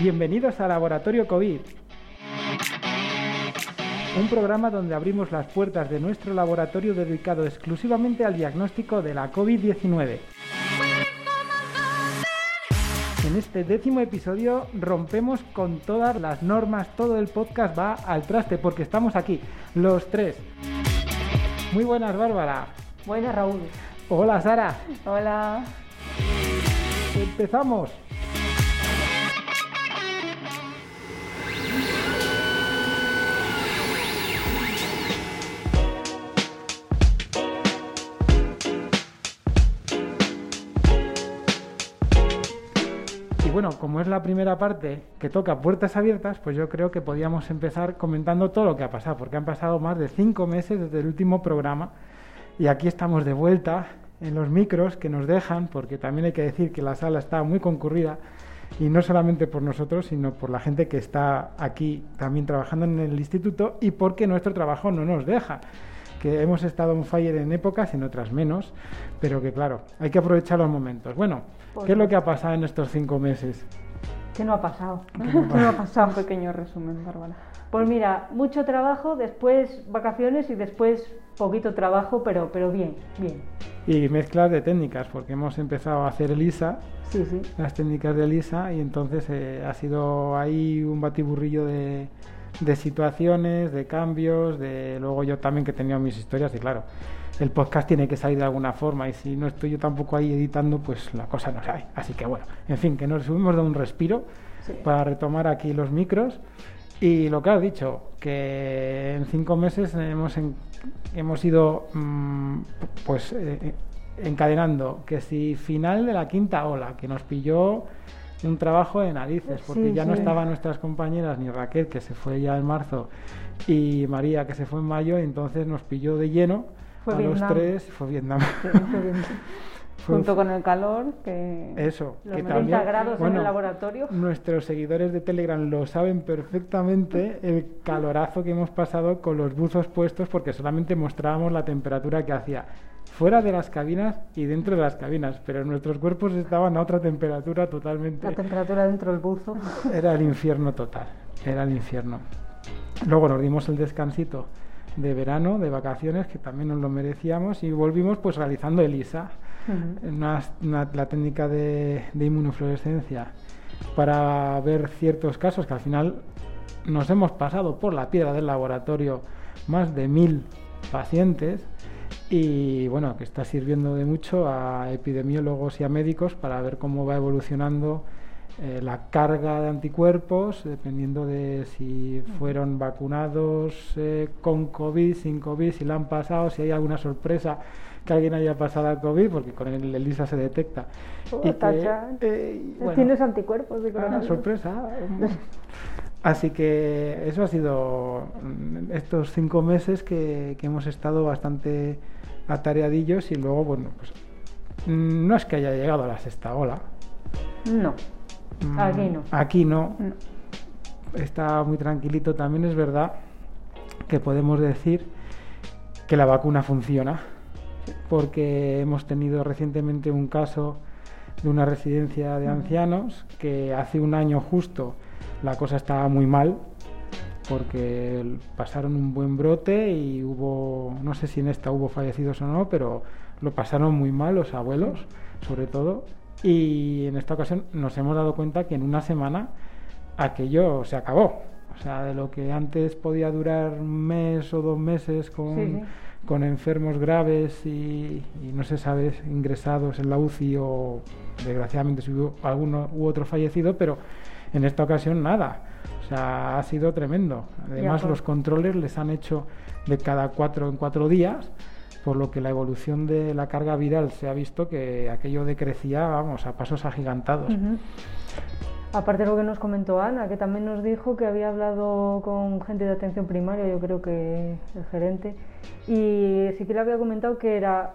Bienvenidos a Laboratorio COVID, un programa donde abrimos las puertas de nuestro laboratorio dedicado exclusivamente al diagnóstico de la COVID-19. En este décimo episodio rompemos con todas las normas, todo el podcast va al traste porque estamos aquí, los tres. Muy buenas, Bárbara. Buenas, Raúl. Hola, Sara. Hola. Empezamos. Bueno, como es la primera parte que toca puertas abiertas, pues yo creo que podíamos empezar comentando todo lo que ha pasado, porque han pasado más de cinco meses desde el último programa y aquí estamos de vuelta en los micros que nos dejan, porque también hay que decir que la sala está muy concurrida y no solamente por nosotros, sino por la gente que está aquí también trabajando en el instituto y porque nuestro trabajo no nos deja que hemos estado en fire en épocas, en otras menos, pero que claro, hay que aprovechar los momentos. Bueno, ¿qué es lo que ha pasado en estos cinco meses? ¿Qué no ha pasado? ¿Qué no ha ¿Qué no ha pasado? Un pequeño resumen, Bárbara. Pues mira, mucho trabajo, después vacaciones y después poquito trabajo, pero, pero bien, bien. Y mezclas de técnicas, porque hemos empezado a hacer ELISA, Sí, sí. las técnicas de ELISA, y entonces eh, ha sido ahí un batiburrillo de, de situaciones, de cambios, de luego yo también que he tenido mis historias, y claro, el podcast tiene que salir de alguna forma, y si no estoy yo tampoco ahí editando, pues la cosa no sale. Así que bueno, en fin, que nos subimos de un respiro Sí. para retomar aquí los micros. Y lo que has dicho, que en cinco meses hemos, en- hemos ido mm, pues eh, encadenando que si final de la quinta ola, que nos pilló un trabajo de narices, porque Sí, ya no estaban nuestras compañeras, ni Raquel, que se fue ya en marzo, y María, que se fue en mayo, entonces nos pilló de lleno Fue a Vietnam. los tres, fue Vietnam. Sí, fue bien. Fue- Junto con el calor, que eso, Los que 90 también, grados en el laboratorio. Nuestros seguidores de Telegram lo saben perfectamente el calorazo que hemos pasado con los buzos puestos porque solamente mostrábamos la temperatura que hacía fuera de las cabinas y dentro de las cabinas, pero nuestros cuerpos estaban a otra temperatura totalmente. La temperatura dentro del buzo. Era el infierno total, era el infierno. Luego nos dimos el descansito de verano, de vacaciones, que también nos lo merecíamos, y volvimos pues realizando ELISA, Ujú. una- una- la técnica de, de inmunofluorescencia, para ver ciertos casos que al final nos hemos pasado por la piedra del laboratorio más de mil pacientes y bueno, que está sirviendo de mucho a epidemiólogos y a médicos para ver cómo va evolucionando eh, la carga de anticuerpos, dependiendo de si fueron vacunados eh, con COVID, sin COVID, si la han pasado, si hay alguna sorpresa que alguien haya pasado al COVID, porque con el ELISA se detecta. Oh, Y que, tachan. eh, bueno, Tienes anticuerpos de Ah, sorpresa. Así que eso ha sido mm, estos cinco meses que, que hemos estado bastante atareadillos y luego, bueno, pues mm, no es que haya llegado a la sexta ola. No. Mm, Aquí no. Aquí no. No. Está muy tranquilito. También es verdad que podemos decir que la vacuna funciona porque hemos tenido recientemente un caso de una residencia de ancianos que hace un año justo la cosa estaba muy mal porque pasaron un buen brote y hubo, no sé si en esta hubo fallecidos o no, pero lo pasaron muy mal los abuelos, sobre todo, y en esta ocasión nos hemos dado cuenta que en una semana aquello se acabó. O sea, de lo que antes podía durar un mes o dos meses con, Sí, sí. con enfermos graves y, y no se sabe ingresados en la UCI o desgraciadamente si hubo alguno u otro fallecido, pero en esta ocasión nada. O sea, ha sido tremendo. Además, los controles les han hecho de cada cuatro en cuatro días, por lo que la evolución de la carga viral se ha visto que aquello decrecía, vamos, a pasos agigantados. Ujú. Aparte de lo que nos comentó Ana, que también nos dijo que había hablado con gente de atención primaria, yo creo que el gerente, y sí que le había comentado que era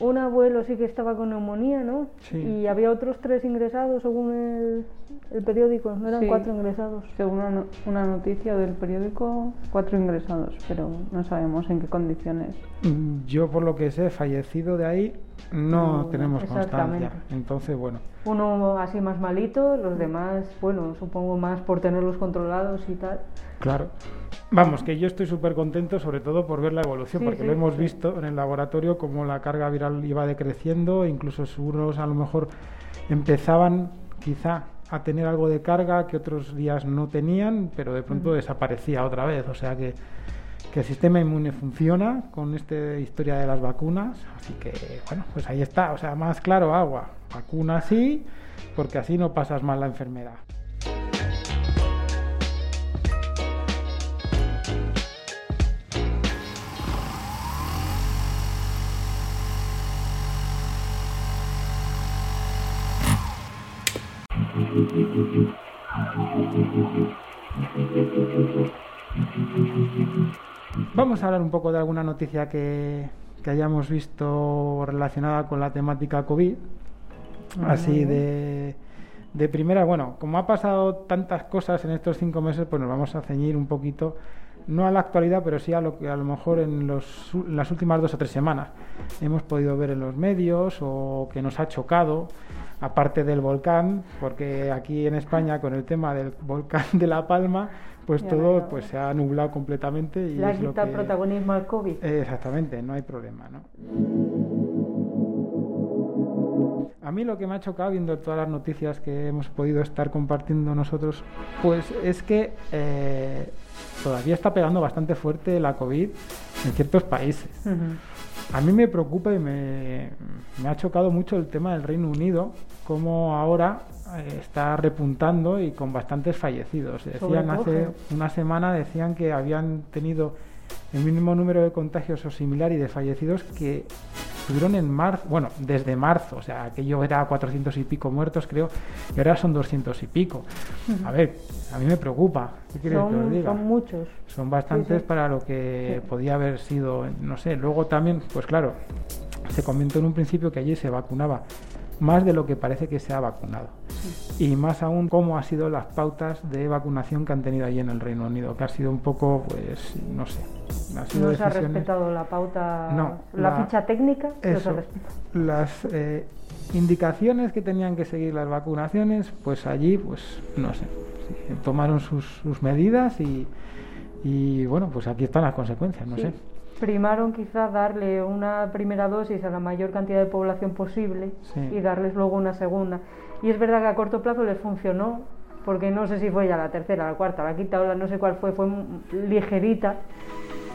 un abuelo sí que estaba con neumonía, ¿no? Sí. Y había otros tres ingresados según el, el periódico, no eran Sí. cuatro ingresados. según una, una noticia del periódico, cuatro ingresados, pero no sabemos en qué condiciones. Mm, Yo, por lo que sé, fallecido de ahí, no No, tenemos constancia. exactamente. Entonces, bueno, Uno así más malito, los demás, bueno, supongo más por tenerlos controlados y tal. Claro. Vamos, que yo estoy súper contento, sobre todo por ver la evolución, Sí, porque sí, lo hemos sí. visto en el laboratorio como la carga viral iba decreciendo, incluso unos a lo mejor empezaban quizá a tener algo de carga que otros días no tenían, pero de pronto desaparecía otra vez. O sea que, que el sistema inmune funciona con esta historia de las vacunas. Así que, bueno, pues ahí está. O sea, más claro, agua. Vacuna sí, porque así no pasas mal la enfermedad. Vamos a hablar un poco de alguna noticia que, que hayamos visto relacionada con la temática COVID. Así de, de primera, bueno, como ha pasado tantas cosas en estos cinco meses, pues nos vamos a ceñir un poquito, no a la actualidad, pero sí a lo que a lo mejor en, los, en las últimas dos o tres semanas hemos podido ver en los medios o que nos ha chocado, aparte del volcán, porque aquí en España con el tema del volcán de La Palma, pues Ya todo veo. pues se ha nublado completamente y Le ha quitado que- protagonismo al COVID. Exactamente, no hay problema, ¿no? A mí lo que me ha chocado viendo todas las noticias que hemos podido estar compartiendo nosotros, pues es que eh, todavía está pegando bastante fuerte la COVID en ciertos países. A mí me preocupa y me, me ha chocado mucho el tema del Reino Unido, como ahora eh, está repuntando y con bastantes fallecidos. Decían hace una semana decían que habían tenido el mínimo número de contagios o similar y de fallecidos que estuvieron en marzo, bueno, desde marzo, o sea, aquello era 400 y pico muertos, creo, y ahora son 200 y pico. A ver, a mí me preocupa. ¿Qué quieres que os Son, diga? son muchos. son bastantes sí. para lo que Sí. podía haber sido, no sé, luego también, pues claro, se comentó en un principio que allí se vacunaba más de lo que parece que se ha vacunado. Y más aún cómo han sido las pautas de vacunación que han tenido allí en el Reino Unido, que ha sido un poco, pues, no sé. Ha sido No se ha respetado la pauta, No, la, la- ficha técnica, no se Eso, las eh, indicaciones que tenían que seguir las vacunaciones, pues allí, pues, no sé, sí, tomaron sus, sus medidas y, y, bueno, pues aquí están las consecuencias, no Sí. sé. Primaron quizás darle una primera dosis a la mayor cantidad de población posible Sí. y darles luego una segunda. Y es verdad que a corto plazo les funcionó, porque no sé si fue ya la tercera, la cuarta, la quinta ola, no sé cuál fue, fue ligerita,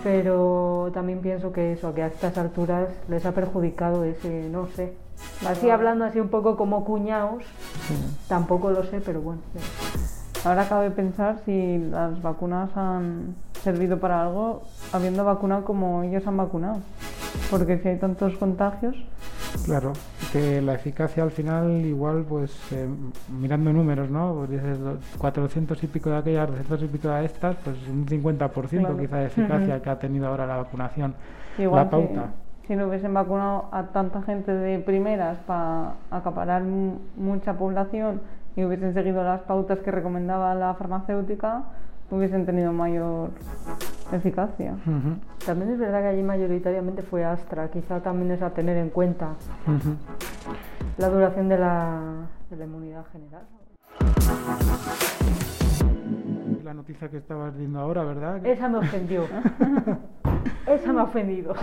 pero también pienso que eso, que a estas alturas les ha perjudicado ese, no sé. Así hablando así un poco como cuñados, Sí. tampoco lo sé, pero bueno. Ahora cabe pensar si las vacunas han servido para algo habiendo vacunado como ellos han vacunado. Porque si hay tantos contagios, Claro, que la eficacia al final igual, pues eh, mirando números, ¿no? Pues dices do- 400 y pico de aquellas, 200 y pico de estas, pues un 50% Claro. quizá de eficacia Ujú. que ha tenido ahora la vacunación. igual la pauta. Si, si no hubiesen vacunado a tanta gente de primeras para acaparar mu- mucha población y hubiesen seguido las pautas que recomendaba la farmacéutica, hubiesen tenido mayor eficacia. También es verdad que allí mayoritariamente fue Astra, quizá también es a tener en cuenta la duración de la, de la inmunidad general. Noticia que estabas viendo ahora, ¿verdad? Esa me ofendió. Esa me ha ofendido.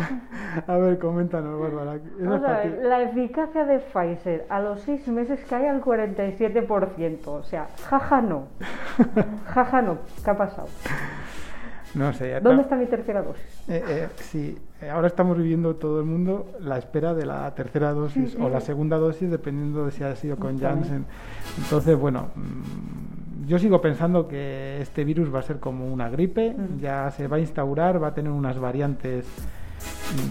A ver, coméntanos, Bárbara. Vamos a ver, la eficacia de Pfizer a los seis meses cae al 47%. O sea, jaja no. Jaja no. ¿Qué ha pasado? No sé. ¿Dónde está mi tercera dosis? Eh, eh, sí, eh, ahora estamos viviendo todo el mundo la espera de la tercera dosis o la segunda dosis, dependiendo de si ha sido con. Janssen. Entonces, bueno, yo sigo pensando que este virus va a ser como una gripe, ya se va a instaurar, va a tener unas variantes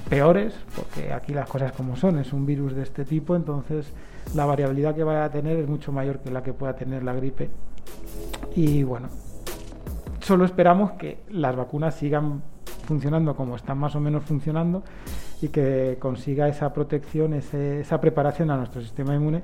peores, porque aquí las cosas como son, es un virus de este tipo, entonces la variabilidad que va a tener es mucho mayor que la que pueda tener la gripe. Y bueno, solo esperamos que las vacunas sigan funcionando como están más o menos funcionando y que consiga esa protección, ese- esa preparación a nuestro sistema inmune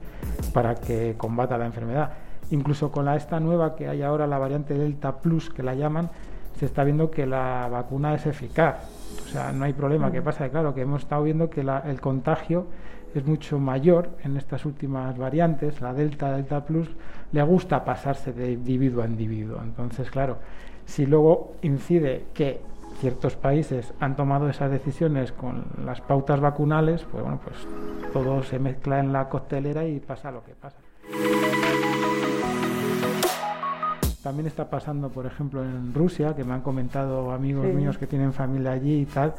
para que combata la enfermedad. Incluso con la esta nueva que hay ahora, la variante Delta Plus que la llaman, se está viendo que la vacuna es eficaz. O sea, no hay problema. ¿Qué pasa? Claro, que hemos estado viendo que el contagio es mucho mayor en estas últimas variantes. La Delta, Delta Plus, le gusta pasarse de individuo a individuo. Entonces, claro, si luego incide que ciertos países han tomado esas decisiones con las pautas vacunales, pues bueno, pues todo se mezcla en la costelera y pasa lo que pasa. También está pasando, por ejemplo, en Rusia, que me han comentado amigos Sí. míos que tienen familia allí y tal,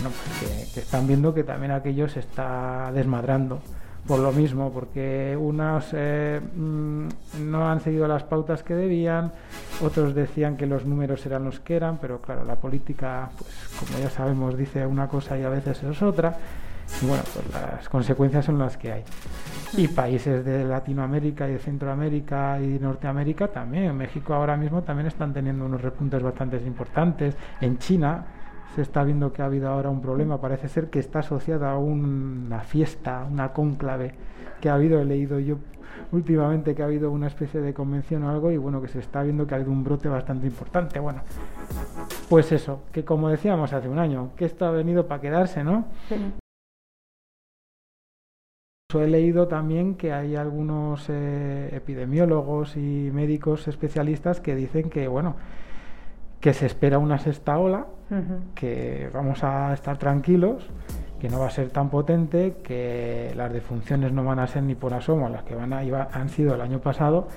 pues que, que están viendo que también aquello se está desmadrando por lo mismo, porque unos eh, mm, no han seguido las pautas que debían, otros decían que los números eran los que eran, pero claro, la política, pues como ya sabemos, dice una cosa y a veces es otra, y bueno, pues las consecuencias son las que hay. Y países de Latinoamérica y de Centroamérica y Norteamérica también. En México ahora mismo también están teniendo unos repuntes bastante importantes. En China se está viendo que ha habido ahora un problema. Parece ser que está asociada a una fiesta, una cónclave que ha habido. He leído yo últimamente que ha habido una especie de convención o algo y bueno, que se está viendo que ha habido un brote bastante importante. Bueno, pues eso, que como decíamos hace un año, que esto ha venido para quedarse, ¿no? Sí. He leído también que hay algunos eh, epidemiólogos y médicos especialistas que dicen que, bueno, que se espera una sexta ola, que vamos a estar tranquilos, que no va a ser tan potente, que las defunciones no van a ser ni por asomo las que van a, iba- han sido el año pasado,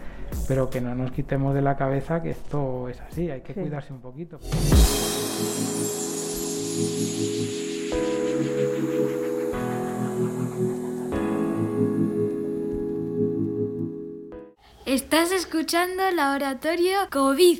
pero que no nos quitemos de la cabeza que esto es así, hay que Sí. cuidarse un poquito. Estás escuchando la oratorio COVID.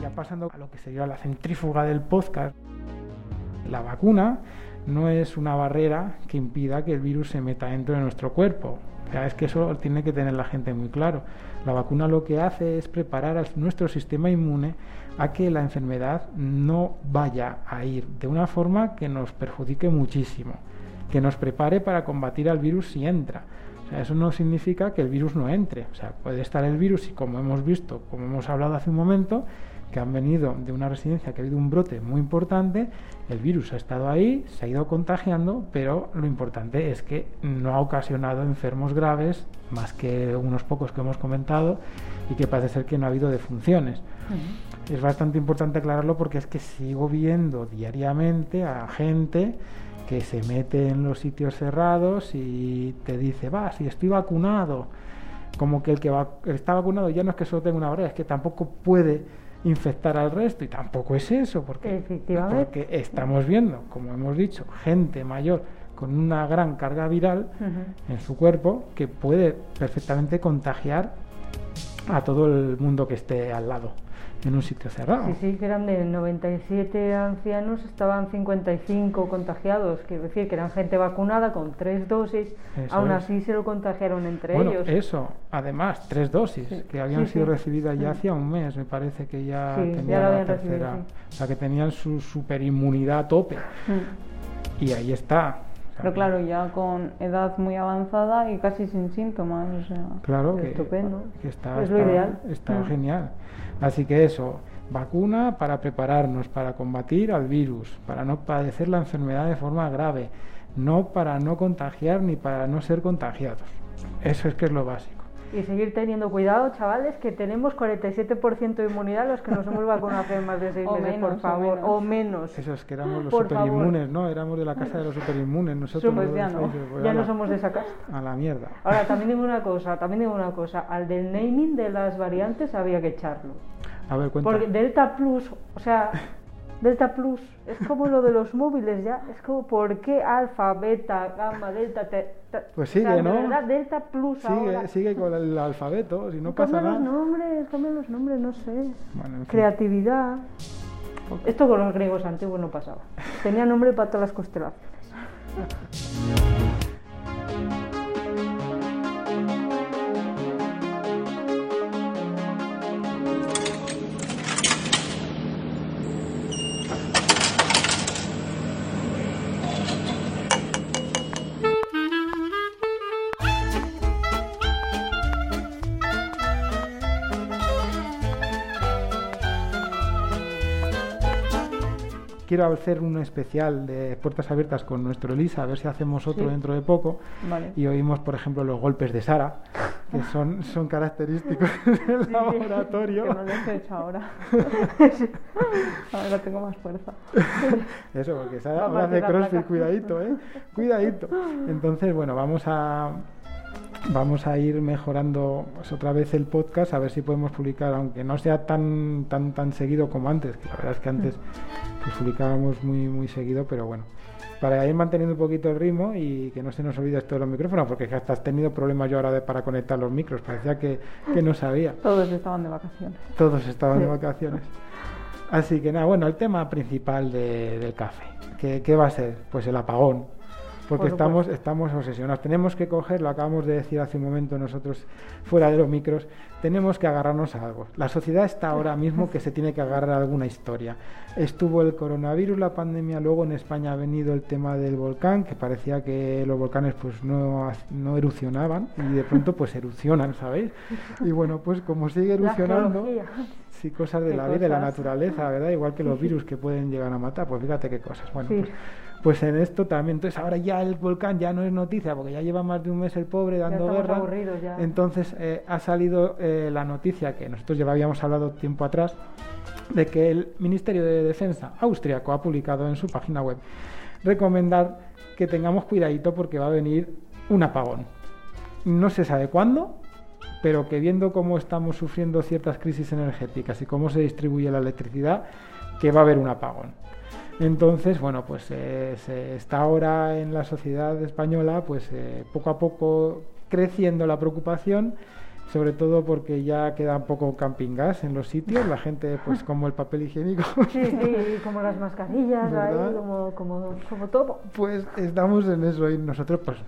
Ya pasando a lo que sería la centrífuga del podcast, la vacuna no es una barrera que impida que el virus se meta dentro de nuestro cuerpo. Es que eso tiene que tener la gente muy claro. La vacuna lo que hace es preparar a nuestro sistema inmune a que la enfermedad no vaya a ir de una forma que nos perjudique muchísimo, que nos prepare para combatir al virus si entra. Eso no significa que el virus no entre. Puede estar el virus y como hemos visto, como hemos hablado hace un momento, que han venido de una residencia que ha habido un brote muy importante, el virus ha estado ahí, se ha ido contagiando, pero lo importante es que no ha ocasionado enfermos graves, más que unos pocos que hemos comentado, y que parece ser que no ha habido defunciones. Es bastante importante aclararlo porque es que sigo viendo diariamente a gente que se mete en los sitios cerrados y te dice, va, si estoy vacunado, como que el que va- está vacunado ya no es que solo tenga una barrera, es que tampoco puede infectar al resto y tampoco es eso, porque, estamos viendo, como hemos dicho, gente mayor con una gran carga viral en su cuerpo que puede perfectamente contagiar a todo el mundo que esté al lado en un sitio cerrado. Sí, sí, que eran de 97 ancianos, estaban 55 contagiados, quiero decir que eran gente vacunada con tres dosis, Eso aún es. así se lo contagiaron entre bueno, ellos. eso, además, tres dosis Sí. que habían Sí, sido sí. recibidas ya hacía un mes, me parece que ya tenían la recibido, tercera. sí. O sea, que tenían su superinmunidad a tope. Mm. Y ahí está. Pero claro, ya con edad muy avanzada y casi sin síntomas, o sea. Claro que, Estupendo. que está, Es lo está- ideal. está Mm. genial. Así que eso, vacuna para prepararnos, para combatir al virus, para no padecer la enfermedad de forma grave, no para no contagiar ni para no ser contagiados. Eso es que es lo básico. Y seguir teniendo cuidado, chavales, que tenemos 47% de inmunidad los que nos hemos vacunado hace más de seis O meses, menos, por o favor, menos. o menos. Eso es que éramos los Por favor. superinmunes, ¿no? Éramos de la casa de los superinmunes. Nosotros ya no. Pues Ya la- somos de esa casta. A la mierda. Ahora, también digo una cosa, también digo una cosa, al del naming de las variantes había que echarlo. A ver, cuenta. Porque Delta Plus, o sea, Delta Plus es como lo de los móviles ya, es como ¿por qué alfa, beta, gamma, delta? te- Pues o sea, sigue, de ¿no? verdad, Delta Plus ahora. Sigue, sigue con el alfabeto, si no pasa Cambian los nada. nombres, cambian los nombres, no sé. Bueno, en fin. Creatividad. Esto con los griegos antiguos no pasaba. Tenía nombre para todas las constelaciones. quiero hacer un especial de puertas abiertas con nuestro Elisa, a ver si hacemos otro Sí. dentro de poco. Vale. Y oímos, por ejemplo, los golpes de Sara, que son, son característicos del laboratorio. Que no les he hecho ahora. ahora tengo más fuerza. Eso, porque Sara a ahora hace crossfit, cuidadito, ¿eh? Cuidadito. Entonces, bueno, vamos a vamos a ir mejorando pues, otra vez el podcast, a ver si podemos publicar, aunque no sea tan tan tan seguido como antes, que la verdad es que antes pues, publicábamos muy muy seguido, pero bueno. Para ir manteniendo un poquito el ritmo y que no se nos olvide esto de los micrófonos, porque hasta has tenido problemas yo ahora de, para conectar los micros, parecía que, que no sabía. Todos estaban de vacaciones. Todos estaban de vacaciones. Así que nada, bueno, el tema principal de- del café. ¿Qué, qué va a ser? Pues el apagón. Porque Por estamos, estamos obsesionados. Tenemos que coger, lo acabamos de decir hace un momento nosotros fuera de los micros, tenemos que agarrarnos a algo. La sociedad está ahora mismo que se tiene que agarrar a alguna historia. Estuvo el coronavirus, la pandemia, luego en España ha venido el tema del volcán, que parecía que los volcanes pues no, no erupcionaban y de pronto pues erupcionan, ¿sabéis? Y bueno, pues como sigue erupcionando... Sí, cosas de la vida, de la naturaleza, ¿verdad? Igual que los virus que pueden llegar a matar, pues fíjate qué cosas. Bueno, Sí. pues, pues en esto también. Entonces ahora ya el volcán ya no es noticia, porque ya lleva más de un mes el pobre Ya dando estamos guerra. aburridos ya. Entonces eh, ha salido eh, la noticia que nosotros ya habíamos hablado tiempo atrás, de que el Ministerio de Defensa austriaco ha publicado en su página web recomendar que tengamos cuidadito porque va a venir un apagón. No se sabe cuándo, pero que viendo cómo estamos sufriendo ciertas crisis energéticas y cómo se distribuye la electricidad, que va a haber un apagón. Entonces, bueno, pues eh, se está ahora en la sociedad española, pues eh, poco a poco creciendo la preocupación, sobre todo porque ya queda un poco camping gas en los sitios, la gente, pues como el papel higiénico, Sí, sí, como las mascarillas, ahí, como, como, como todo. pues estamos en eso y nosotros, pues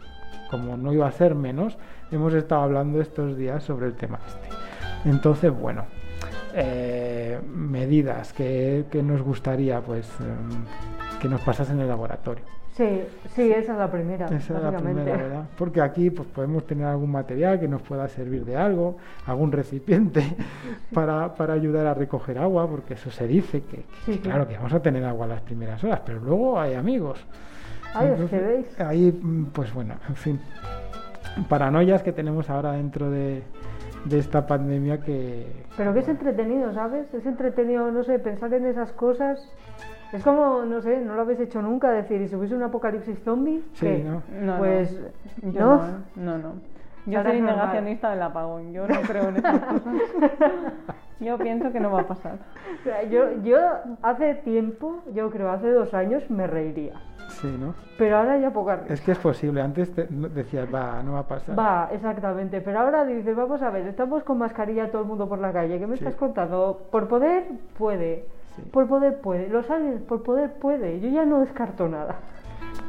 como no iba a ser menos, hemos estado hablando estos días sobre el tema este. Entonces, bueno, eh, medidas que, que nos gustaría, pues, em, que nos pasasen en el laboratorio. Sí, sí, esa es la primera, Esa es la primera, ¿verdad? Porque aquí pues, podemos tener algún material que nos pueda servir de algo, algún recipiente para, para ayudar a recoger agua, porque eso se dice que, que, Sí, sí. claro que vamos a tener agua las primeras horas, pero luego hay amigos. Ay, es Entonces, que veis. Ahí, pues bueno, en fin, paranoias que tenemos ahora dentro de, de esta pandemia que... Pero que es entretenido, ¿sabes? Es entretenido, no sé, pensar en esas cosas. Es como, no sé, no lo habéis hecho nunca, decir, y si hubiese un apocalipsis zombie, Sí, ¿qué? ¿no? No, Pues, no. ¿no? no, no, no. Yo soy normal. negacionista del apagón, yo no creo en esas cosas. Yo pienso que no va a pasar. O sea, Yo, yo hace tiempo, yo creo hace dos años, me reiría. Sí, ¿no? Pero ahora ya poca risa. Es que es posible. Antes te- decías, va, no va a pasar. Va, exactamente. Pero ahora dices, vamos a ver, estamos con mascarilla todo el mundo por la calle. ¿Qué me Sí. estás contando? Por poder, puede. Sí. Por poder, puede. Los aliens, por poder, puede. Yo ya no descarto nada.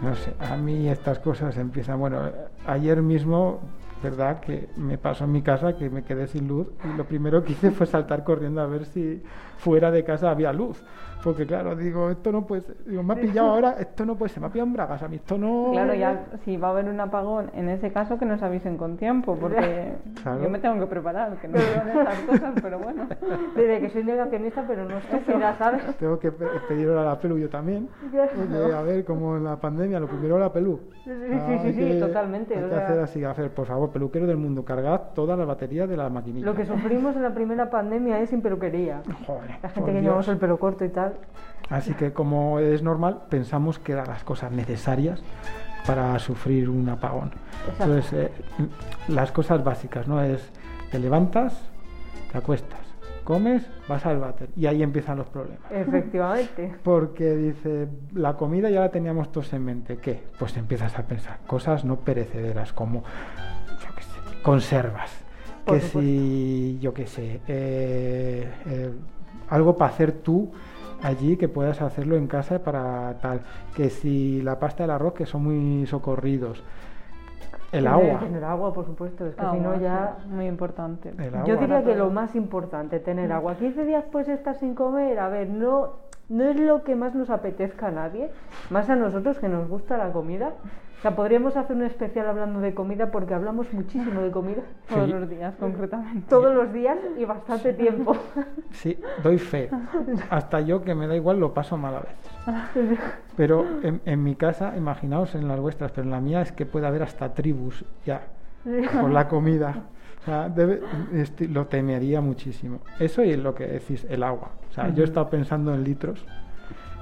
No sé, a mí estas cosas empiezan. Bueno, ayer mismo, ¿verdad? Que me pasó en mi casa que me quedé sin luz y lo primero que hice fue saltar corriendo a ver si fuera de casa había luz. Porque claro, digo, esto no puede ser. Digo, me ha pillado ahora, esto no puede ser, me ha pillado en bragas, a mí esto no. Claro, ya si va a haber un apagón, en ese caso que nos avisen con tiempo, porque Claro. yo me tengo que preparar, que no veo en estas cosas, pero bueno. Desde que soy negacionista, pero no estúpida, ¿sabes? Tengo que pe- pedir a la pelu yo también. Porque, a ver, como en la pandemia, lo primero la pelu. Sí, sí, Ah, sí, sí, que- totalmente, Hay o que sea- hacer así, a ver, por favor, peluquero del mundo, cargad todas las baterías de la maquinilla. Lo que sufrimos en la primera pandemia es sin peluquería. Joder, La gente que Dios. llevamos el pelo corto y tal. Así que como es normal, pensamos que eran las cosas necesarias para sufrir un apagón. Exacto. Entonces, eh, las cosas básicas, ¿no? Es, te levantas, te acuestas, comes, vas al váter y ahí empiezan los problemas. Efectivamente. Porque dice, la comida ya la teníamos todos en mente. ¿Qué? Pues empiezas a pensar cosas no perecederas como, yo qué sé, conservas. Por que si, yo qué sé, eh, eh, algo para hacer tú allí que puedas hacerlo en casa para tal. Que si la pasta del arroz, que son muy socorridos. El agua. Tener agua, por supuesto. Es que si no ya... sí, muy importante. El Yo diría que lo más importante, tener agua. 15 días pues estar sin comer, a ver, no, no es lo que más nos apetezca a nadie, más a nosotros que nos gusta la comida. O sea, podríamos hacer un especial hablando de comida porque hablamos muchísimo de comida Todos Sí. los días, concretamente. todos los días y bastante tiempo. Sí, doy fe. Hasta yo que me da igual lo paso mal a veces. Pero en, en mi casa, imaginaos en las vuestras, pero en la mía es que puede haber hasta tribus ya por la comida. O sea, debe- este, lo temería muchísimo. Eso y lo que decís, el agua. O sea, yo he estado pensando en litros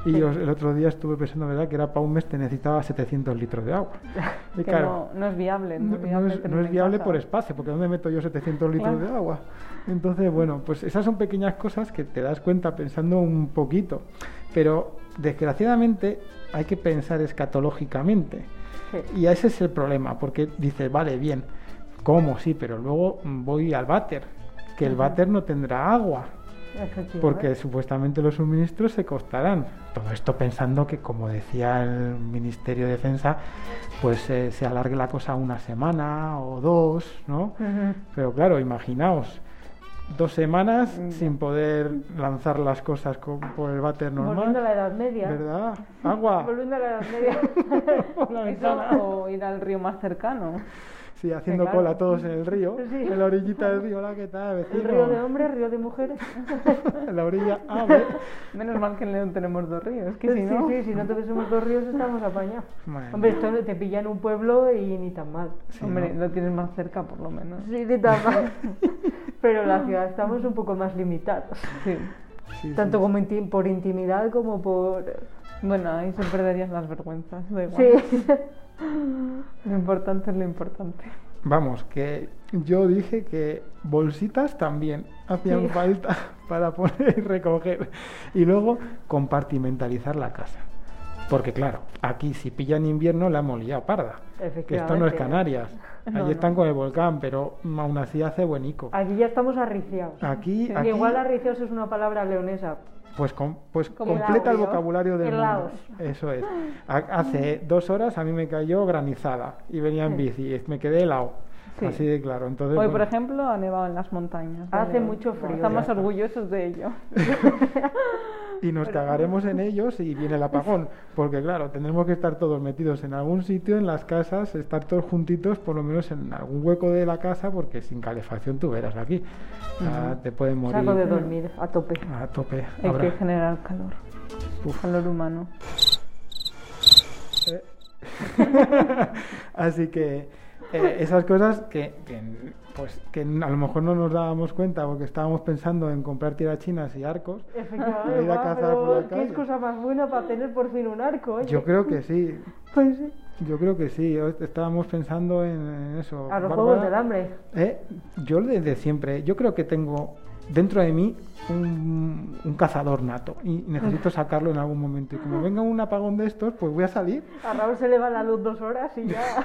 y Sí. el otro día estuve pensando, ¿verdad? Que era para un mes te necesitaba 700 litros de agua. Y Que claro, no, no es viable. No, no, es no viable, es, es viable por espacio, porque ¿dónde meto yo 700 litros Claro. de agua? Entonces, bueno, pues esas son pequeñas cosas que te das cuenta pensando un poquito. Pero desgraciadamente hay que pensar escatológicamente. Sí. Y ese es el problema, porque dices, vale, bien, ¿cómo? Sí, pero luego voy al váter, que el váter no tendrá agua, porque supuestamente los suministros se costarán. Todo esto pensando que, como decía el Ministerio de Defensa, pues eh, se alargue la cosa una semana o dos, ¿no? Pero claro, imaginaos, dos semanas Mm. sin poder lanzar las cosas con- por el váter Volviendo a normal. la Edad Media. ¿Verdad? Agua. Volviendo a la Edad Media. o ir al río más cercano. Sí, haciendo claro. cola todos en el río, Sí. en la orillita del río. Hola, ¿qué tal, El vecino? río de hombres, río de mujeres. En la orilla, ah. Menos mal que en León tenemos dos ríos, que Sí, si no... sí, si no tuviésemos dos ríos estamos apañados. Hombre, esto te pilla en un pueblo y ni tan mal. Sí, Hombre, ¿no? lo tienes más cerca por lo menos. Sí, ni tan mal. Pero en la ciudad estamos un poco más limitados. Sí. Sí, Tanto sí. como inti- por intimidad como por... Bueno, ahí se perderían las vergüenzas, da igual. Sí. Lo importante es lo importante. Vamos, que yo dije que bolsitas también hacían Sí. falta para poner y recoger. Y luego compartimentalizar la casa. Porque claro, aquí si pillan invierno la hemos liado parda. Que esto no es. Canarias. No, Allí no. están con el volcán, pero aún así hace buenico. Aquí ya estamos arriciados. Aquí, aquí igual arriciados es una palabra leonesa. Pues, com- pues completa el vocabulario del mundo. Eso es. Ha- Hace dos horas a mí me cayó granizada y venía en bici. y Me quedé helado. Sí. Así de claro. Entonces, Hoy, por ejemplo, ha nevado en las montañas. Hace León. mucho frío. Estamos orgullosos de ello. y nos cagaremos en ellos y viene el apagón. Porque claro, tendremos que estar todos metidos en algún sitio, en las casas, estar todos juntitos, por lo menos en algún hueco de la casa, porque sin calefacción tú verás aquí. Te pueden morir Saco de dormir a tope. a tope. Hay Habrá- que generar calor. Uf. Calor humano. Eh. Así que eh, esas cosas que, que, pues, que a lo mejor no nos dábamos cuenta porque estábamos pensando en comprar tirachinas y arcos. Efectivamente, Ir a cazar por la qué cosa más buena para tener por fin un arco, oye. Yo creo que sí, Pues sí. yo creo que sí. Estábamos pensando en, en eso. A los Bárbara. juegos del hambre. Eh, yo desde siempre, yo creo que tengo dentro de mí un, un cazador nato y necesito sacarlo en algún momento. Y como venga un apagón de estos, pues voy a salir. A Raúl se le va la luz dos horas y ya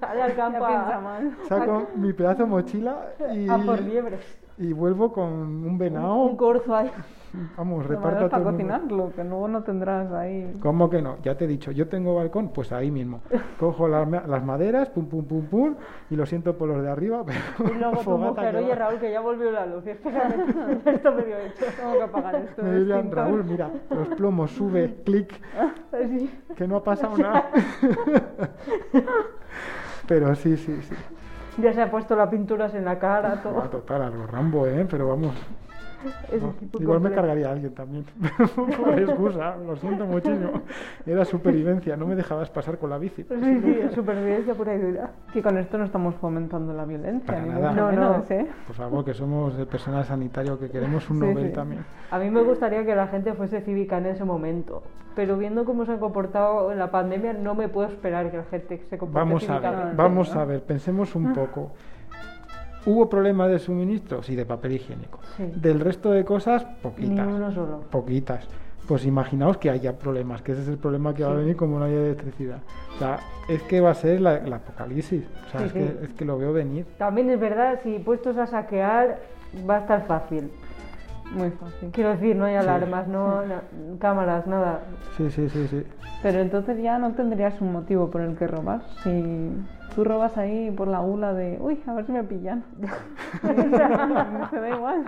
sale al Ya campo a, mal. Saco mi pedazo de mochila y, a por liebres. y vuelvo con un venado. Un corzo ahí. Vamos, Lo reparto malo a es para cocinarlo, que luego no tendrás ahí. ¿Cómo que no? Ya te he dicho, yo tengo balcón, pues ahí mismo. Cojo las, ma- las maderas, pum, pum, pum, pum, y lo siento por los de arriba, pero. Y luego tu mujer, oye. Raúl, que ya volvió la luz. Espérate, esto medio hecho. Tengo que apagar esto. Me dirían. Raúl, mira, los plomos, sube, clic, Así. que no ha pasado nada. pero sí, sí, sí. Ya se ha puesto las pinturas en la cara, Ah, todo. total, algo Rambo, ¿eh? Pero vamos. Ese no, tipo igual me cargaría a alguien también. por excusa, lo siento muchísimo. Era supervivencia, no me dejabas pasar con la bici. Sí, sí, supervivencia pura y dura. Que con esto no estamos fomentando la violencia, Para nada. No, no. ¿eh? Por favor, que somos el personal sanitario, que queremos un Sí, Nobel sí. también. A mí me gustaría que la gente fuese cívica en ese momento, pero viendo cómo se han comportado en la pandemia, no me puedo esperar que la gente se comporte Vamos a ver, vamos a ver, pensemos un poco. ¿Hubo problemas de suministros? y de papel higiénico. Sí. Del resto de cosas, Ni poquitas. uno solo. Poquitas. Pues imaginaos que haya problemas, que ese es el problema que va a Sí. venir como no haya electricidad. O sea, es que va a ser la, el apocalipsis. O sea, Sí, es, sí. Que, es que lo veo venir. También es verdad, si puestos a saquear, va a estar fácil. Muy fácil. Quiero decir, no hay alarmas, no, no- cámaras, nada. Sí, sí, sí, sí. Pero entonces ya no tendrías un motivo por el que robar. Si tú robas ahí por la gula de, uy, a ver si me pillan. Se da igual.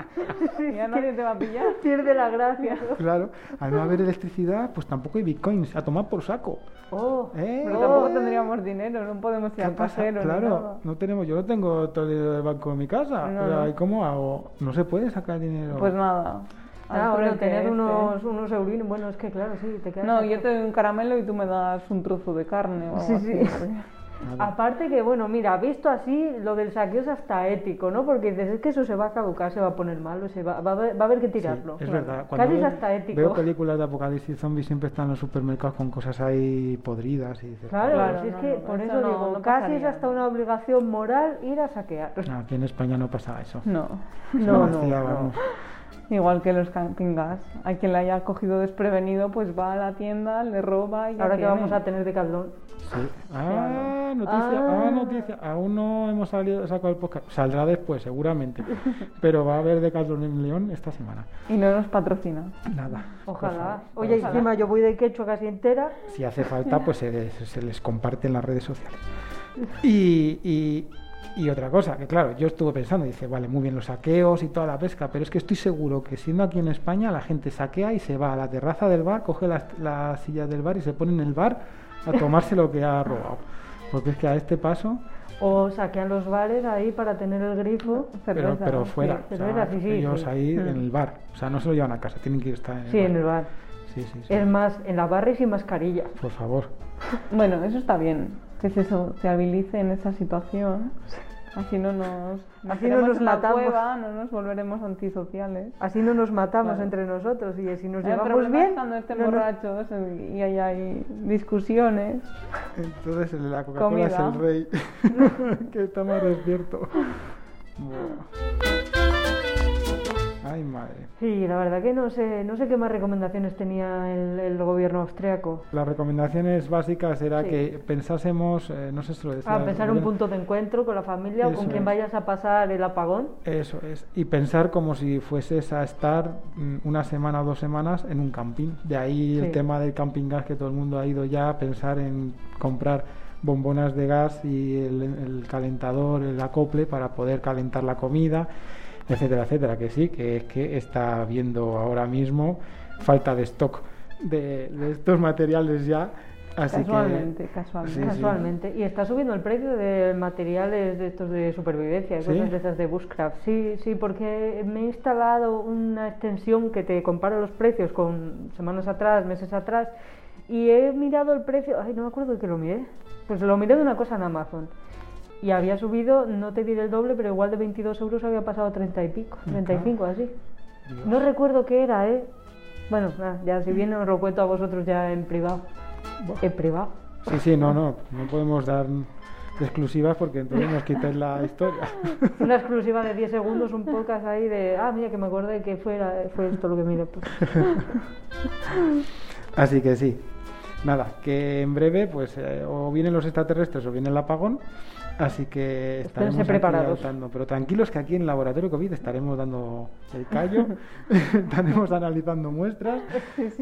Ya nadie te va a pillar. Pierde la gracia. Claro, al no haber electricidad, pues tampoco hay bitcoins, a tomar por saco. Oh, ¿Eh? Pero tampoco tendríamos dinero, no podemos ir ¿Qué al nada. Claro, no tenemos, yo no tengo todo el dinero del banco en mi casa. No, o sea, no. ¿y ¿Cómo hago? No se puede sacar dinero. Pues nada. Ah, trueque tener este. unos, unos eurinos. Bueno, es que claro, sí, te quedas. No, yo te doy un caramelo y tú me das un trozo de carne o Sí, así. sí. Aparte que, bueno, mira, visto así, lo del saqueo es hasta ético, ¿no? Porque dices, es que eso se va a caducar, se va a poner malo, se va, va, a, haber, va a haber que Sí, tirarlo. es Claro. verdad. Casi es veo- hasta ético. Veo películas de apocalipsis zombies, siempre están en los supermercados con cosas ahí podridas. Y dices, Claro, Claro, si es que no, por eso no- digo, no casi es hasta una obligación moral ir a saquear. "No, aquí en España no pasa eso. No. No, no, vacía, no. vamos. Igual que los camping gas. A quien la haya cogido desprevenido, pues va a la tienda, le roba y ya Ahora que vamos a tener de caldón. Sí. Ah, noticia, ah. Ah. noticia. Aún no hemos salido, sacado el podcast. Saldrá después, seguramente. Pero va a haber de Caldo en León esta semana. Y no nos patrocina. Nada. Ojalá. Oye, Ojalá. encima yo voy de quechua casi entera. Si hace falta, pues se, les- se les comparte en las redes sociales. Y, y- y otra cosa, que claro, yo estuve pensando, dice, vale, muy bien los saqueos y toda la pesca, pero es que estoy seguro que siendo aquí en España la gente saquea y se va a la terraza del bar, coge las, las sillas del bar y se pone en el bar a tomarse lo que ha robado. Porque es que a este paso, O saquean los bares ahí para tener el grifo. pero, Cerveza, pero fuera, Sí, o sea, sí, sí, ellos ahí Mm. en el bar, o sea, no se lo llevan a casa, tienen que estar en el Sí, bar. en el bar. Sí, sí, sí. Es más, en la barra y sin mascarilla. Por favor. Bueno, eso está bien. Que se sociabilice en esa situación. Así no nos, Así no nos matamos. cueva, no nos volveremos antisociales. Así no nos matamos Claro. entre nosotros y si nos El llevamos bien. es cuando estén no nos- borrachos y hay, hay discusiones. Entonces el- la Coca-Cola es el rey, que está más despierto. Ay, madre. Sí, la verdad que no sé, no sé qué más recomendaciones tenía el, el gobierno austriaco. Las recomendaciones básicas era Sí. que pensásemos, eh, no sé si lo decía... A pensar un punto de encuentro con la familia o Eso con quien es. vayas a pasar el apagón. Eso es. Y pensar como si fueses a estar mm, una semana o dos semanas en un camping. De ahí Sí. el tema del camping gas que todo el mundo ha ido ya a pensar en comprar bombonas de gas y el, el calentador, el acople para poder calentar la comida, etcétera, etcétera. Que sí, que es que está habiendo ahora mismo falta de stock de, de estos materiales ya. Así Casualmente, que, casualmente. Sí, sí. Casualmente. Y está subiendo el precio de materiales de estos de supervivencia, cosas de esas de Bushcraft. Sí, sí, porque me he instalado una extensión que te compara los precios con semanas atrás, meses atrás, y he mirado el precio. Ay, no me acuerdo de qué lo miré. Pues lo miré de una cosa en Amazon. Y había subido, no te diré el doble, pero igual de 22 euros había pasado a 30 y pico, Me 35 así. Dios. No recuerdo qué era, ¿eh? Bueno, nada, ya si viene os lo cuento a vosotros ya en privado. En privado. Sí, sí, no, no, no podemos dar exclusivas porque entonces nos quitáis la historia. Una exclusiva de 10 segundos, un podcast ahí de, ah, mira, que me acordé que fuera, fue esto lo que miré. Pues. Así que sí, nada, que en breve pues eh, o vienen los extraterrestres o viene el apagón, así que estaremos preparados. Pero tranquilos que aquí en el Laboratorio COVID estaremos dando el callo, estaremos analizando muestras,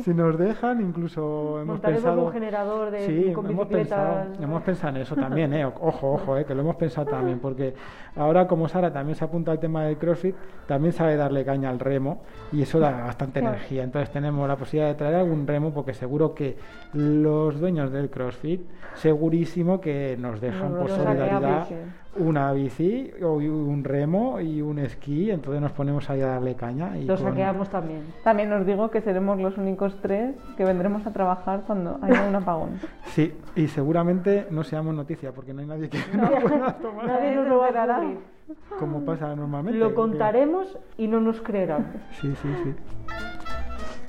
si nos dejan, incluso hemos Montaremos pensado... un generador de Sí, con hemos pensado, hemos pensado en eso también, ¿eh? Ojo, ojo, ¿eh? que lo hemos pensado también, porque ahora como Sara también se apunta al tema del CrossFit, también sabe darle caña al remo y eso da bastante Claro. energía. Entonces tenemos la posibilidad de traer algún remo porque seguro que los dueños del CrossFit, segurísimo que nos dejan Nos por solidaridad una bici o un remo y un esquí, entonces nos ponemos ahí a darle caña. Y Lo con- saqueamos también. También os digo que seremos los únicos tres que vendremos a trabajar cuando haya un apagón. Sí, y seguramente no seamos noticia porque no hay nadie que no pueda tomar. Nadie nos lo como pasa normalmente. Lo porque- contaremos y no nos creerán. Sí, sí, sí.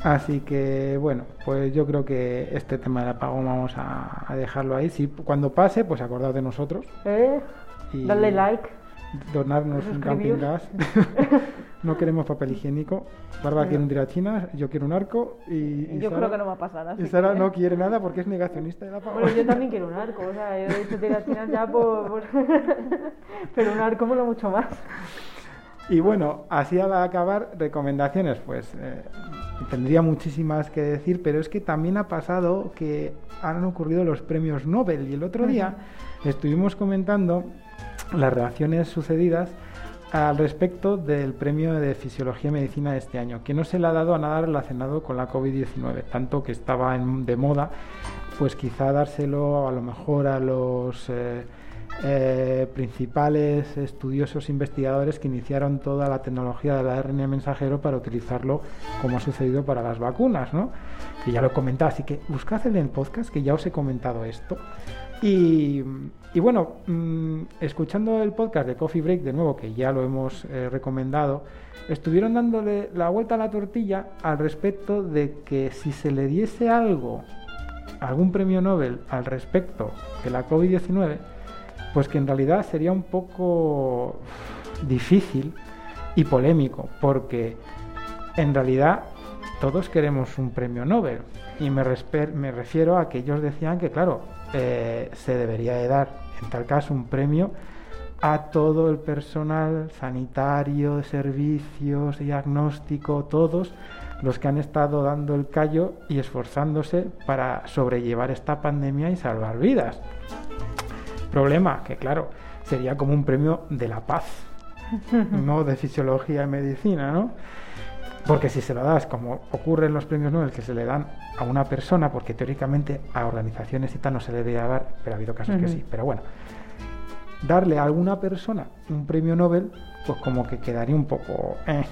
Así que bueno, pues yo creo que este tema del apagón vamos a, a dejarlo ahí. Si cuando pase, pues acordad de nosotros ¿Eh? y Dale like. donarnos un camping gas. no queremos papel higiénico. Barba quiere un tirachinas, yo quiero un arco y, y Yo Sara- creo que no va a pasar así. y Sara que- no quiere nada porque es negacionista del apagón. Bueno, yo también quiero un arco, o sea, yo he dicho tiratinas ya por... por- Pero un arco mola mucho más. Y bueno, así al acabar, recomendaciones, pues eh, tendría muchísimas que decir, pero es que también ha pasado que han ocurrido los premios Nobel. Y el otro día estuvimos comentando las reacciones sucedidas al respecto del premio de Fisiología y Medicina de este año, que no se le ha dado a nada relacionado con la COVID-19, tanto que estaba en, de moda, pues quizá dárselo a lo mejor a los eh, eh, principales estudiosos investigadores que iniciaron toda la tecnología del ARN mensajero para utilizarlo como ha sucedido para las vacunas, ¿no? Y ya lo he comentado, así que buscad en el podcast que ya os he comentado esto. Y, bueno, mm, escuchando el podcast de Coffee Break de nuevo, que ya lo hemos eh, recomendado, estuvieron dándole la vuelta a la tortilla al respecto de que si se le diese algo, algún premio Nobel al respecto de la COVID-19, pues que en realidad sería un poco difícil y polémico, porque en realidad todos queremos un premio Nobel. Y me, me refiero a que ellos decían que, claro, eh, se debería de dar, en tal caso, un premio a todo el personal sanitario, de servicios, diagnóstico, todos los que han estado dando el callo y esforzándose para sobrellevar esta pandemia y salvar vidas. Problema que, claro, sería como un premio de la paz, no de fisiología y medicina, ¿no? Porque si se lo das, como ocurre en los premios Nobel, que se le dan a una persona, porque teóricamente a organizaciones y tal no se le debería dar, pero ha habido casos que sí. Pero bueno, darle a alguna persona un premio Nobel, pues como que quedaría un poco... Eh,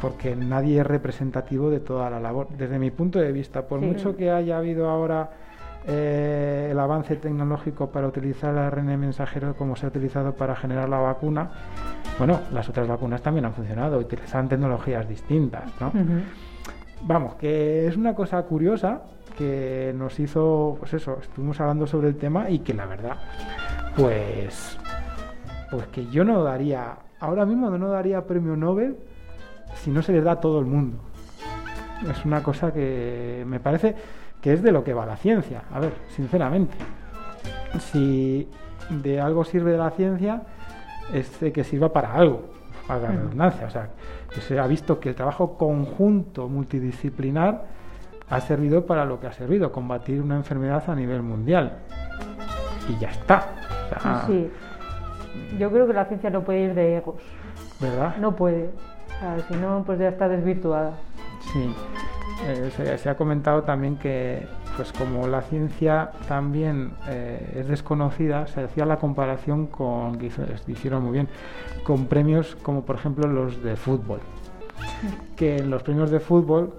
porque nadie es representativo de toda la labor. Desde mi punto de vista, por mucho que haya habido ahora eh, el avance tecnológico para utilizar el ARN mensajero como se ha utilizado para generar la vacuna, bueno, las otras vacunas también han funcionado, utilizan tecnologías distintas, ¿no? Vamos, que es una cosa curiosa que nos hizo, pues eso, estuvimos hablando sobre el tema y que la verdad, pues, pues que yo no daría, ahora mismo no daría premio Nobel si no se les da a todo el mundo. Es una cosa que me parece que es de lo que va la ciencia. A ver, sinceramente, si de algo sirve la ciencia, es de que sirva para algo, para la redundancia. O sea, se ha visto que el trabajo conjunto multidisciplinar ha servido para lo que ha servido, combatir una enfermedad a nivel mundial. Y ya está. sí. Yo creo que la ciencia no puede ir de egos. ¿Verdad? No puede. si no, pues ya está desvirtuada. Sí. Eh, se, ha comentado también que, pues como la ciencia también eh, es desconocida, se hacía la comparación con, que hicieron muy bien, con premios como por ejemplo los de fútbol. Que en los premios de fútbol,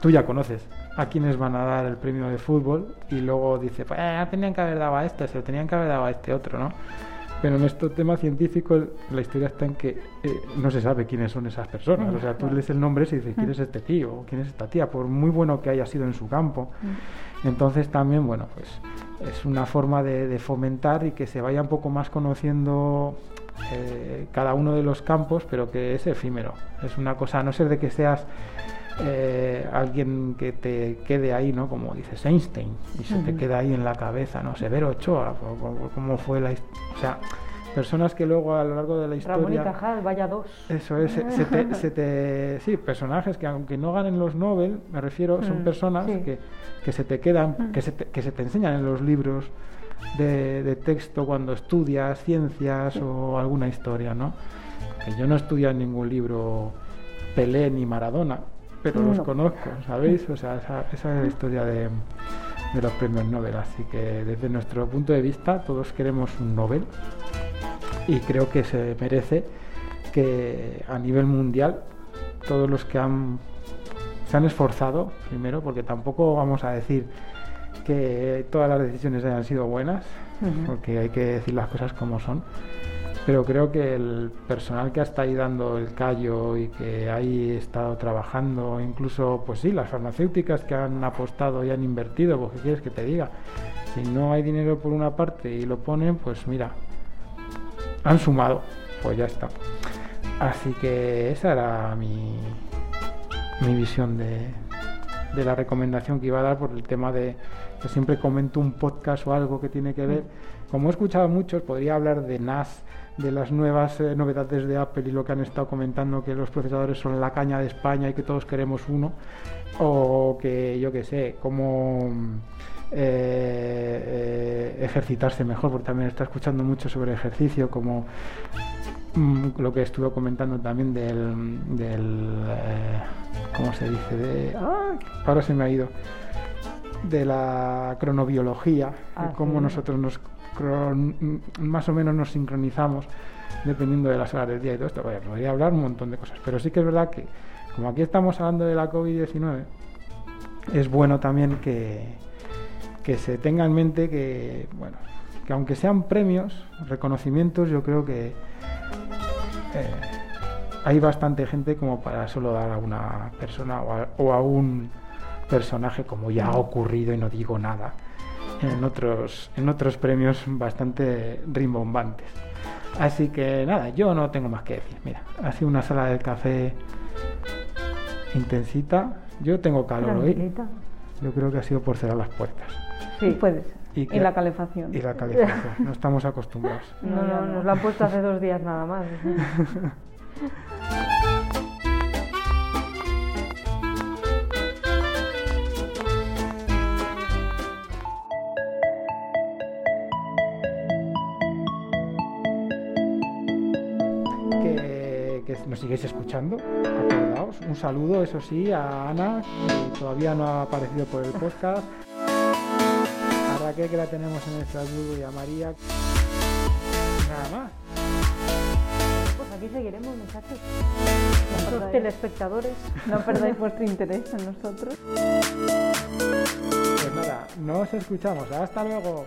tú ya conoces a quienes van a dar el premio de fútbol y luego dice, pues eh, tenían que haber dado a este, se lo tenían que haber dado a este otro, ¿no? Pero en este tema científico la historia está en que eh, no se sabe quiénes son esas personas. O sea, tú lees el nombre y dices, ¿quién es este tío? o ¿Quién es esta tía? Por muy bueno que haya sido en su campo. Entonces también, bueno, pues es una forma de, fomentar y que se vaya un poco más conociendo eh, cada uno de los campos, pero que es efímero. Es una cosa, a no ser de que seas eh, alguien que te quede ahí, ¿no? Como dices Einstein, y se te queda ahí en la cabeza, ¿no? Severo Ochoa, cómo fue la O sea, personas que luego a lo largo de la historia... Ramón y Cajal, vaya dos. Eso es, se, te, Sí, personajes que aunque no ganen los Nobel, me refiero, son personas que, que, se te quedan, que, se te, que se te enseñan en los libros de, de texto cuando estudias ciencias o alguna historia, ¿no? Que yo no estudio en ningún libro Pelé ni Maradona, pero los conozco, ¿sabéis? O sea, esa, esa es la historia de, de, los premios Nobel. Así que desde nuestro punto de vista, todos queremos un Nobel y creo que se merece que a nivel mundial todos los que han se han esforzado primero, porque tampoco vamos a decir que todas las decisiones hayan sido buenas, porque hay que decir las cosas como son pero creo que el personal que ha estado ahí dando el callo y que ahí estado trabajando, incluso, pues sí, las farmacéuticas que han apostado y han invertido, pues ¿qué quieres que te diga? Si no hay dinero por una parte y lo ponen, pues mira, han sumado, pues ya está. Así que esa era mi, mi visión de, de la recomendación que iba a dar por el tema de que siempre comento un podcast o algo que tiene que ver. Como he escuchado muchos, podría hablar de NAS de las nuevas eh, novedades de Apple y lo que han estado comentando que los procesadores son la caña de España y que todos queremos uno o que yo que sé cómo eh, eh, ejercitarse mejor porque también está escuchando mucho sobre ejercicio como mm, lo que estuve comentando también del, del eh, ¿cómo se dice? De, ¡ah! ahora se me ha ido de la cronobiología, Ah, cómo sí. nosotros nos más o menos nos sincronizamos dependiendo de las horas del día y todo esto. Vaya, podría hablar un montón de cosas, pero sí que es verdad que como aquí estamos hablando de la COVID-19, es bueno también que, que se tenga en mente que, bueno, que aunque sean premios, reconocimientos, yo creo que eh, hay bastante gente como para solo dar a una persona o a, o a un personaje como ya ha ocurrido y no digo nada en otros en otros premios bastante rimbombantes así que nada yo no tengo más que decir mira ha sido una sala de café intensita yo tengo calor hoy yo creo que ha sido por cerrar las puertas Sí, puede ser. Y la calefacción. y la calefacción no estamos acostumbrados No, No, ya no, no. nos la han puesto hace dos días nada más. escuchando, acordaos. Un saludo, eso sí, a Ana, que todavía no ha aparecido por el podcast. A Raquel, que la tenemos en Estrasburgo, y a María. Nada más. Pues aquí seguiremos, muchachos. No Nuestros perdáis, telespectadores. no perdáis vuestro interés en nosotros. Pues nada, nos escuchamos. Hasta luego.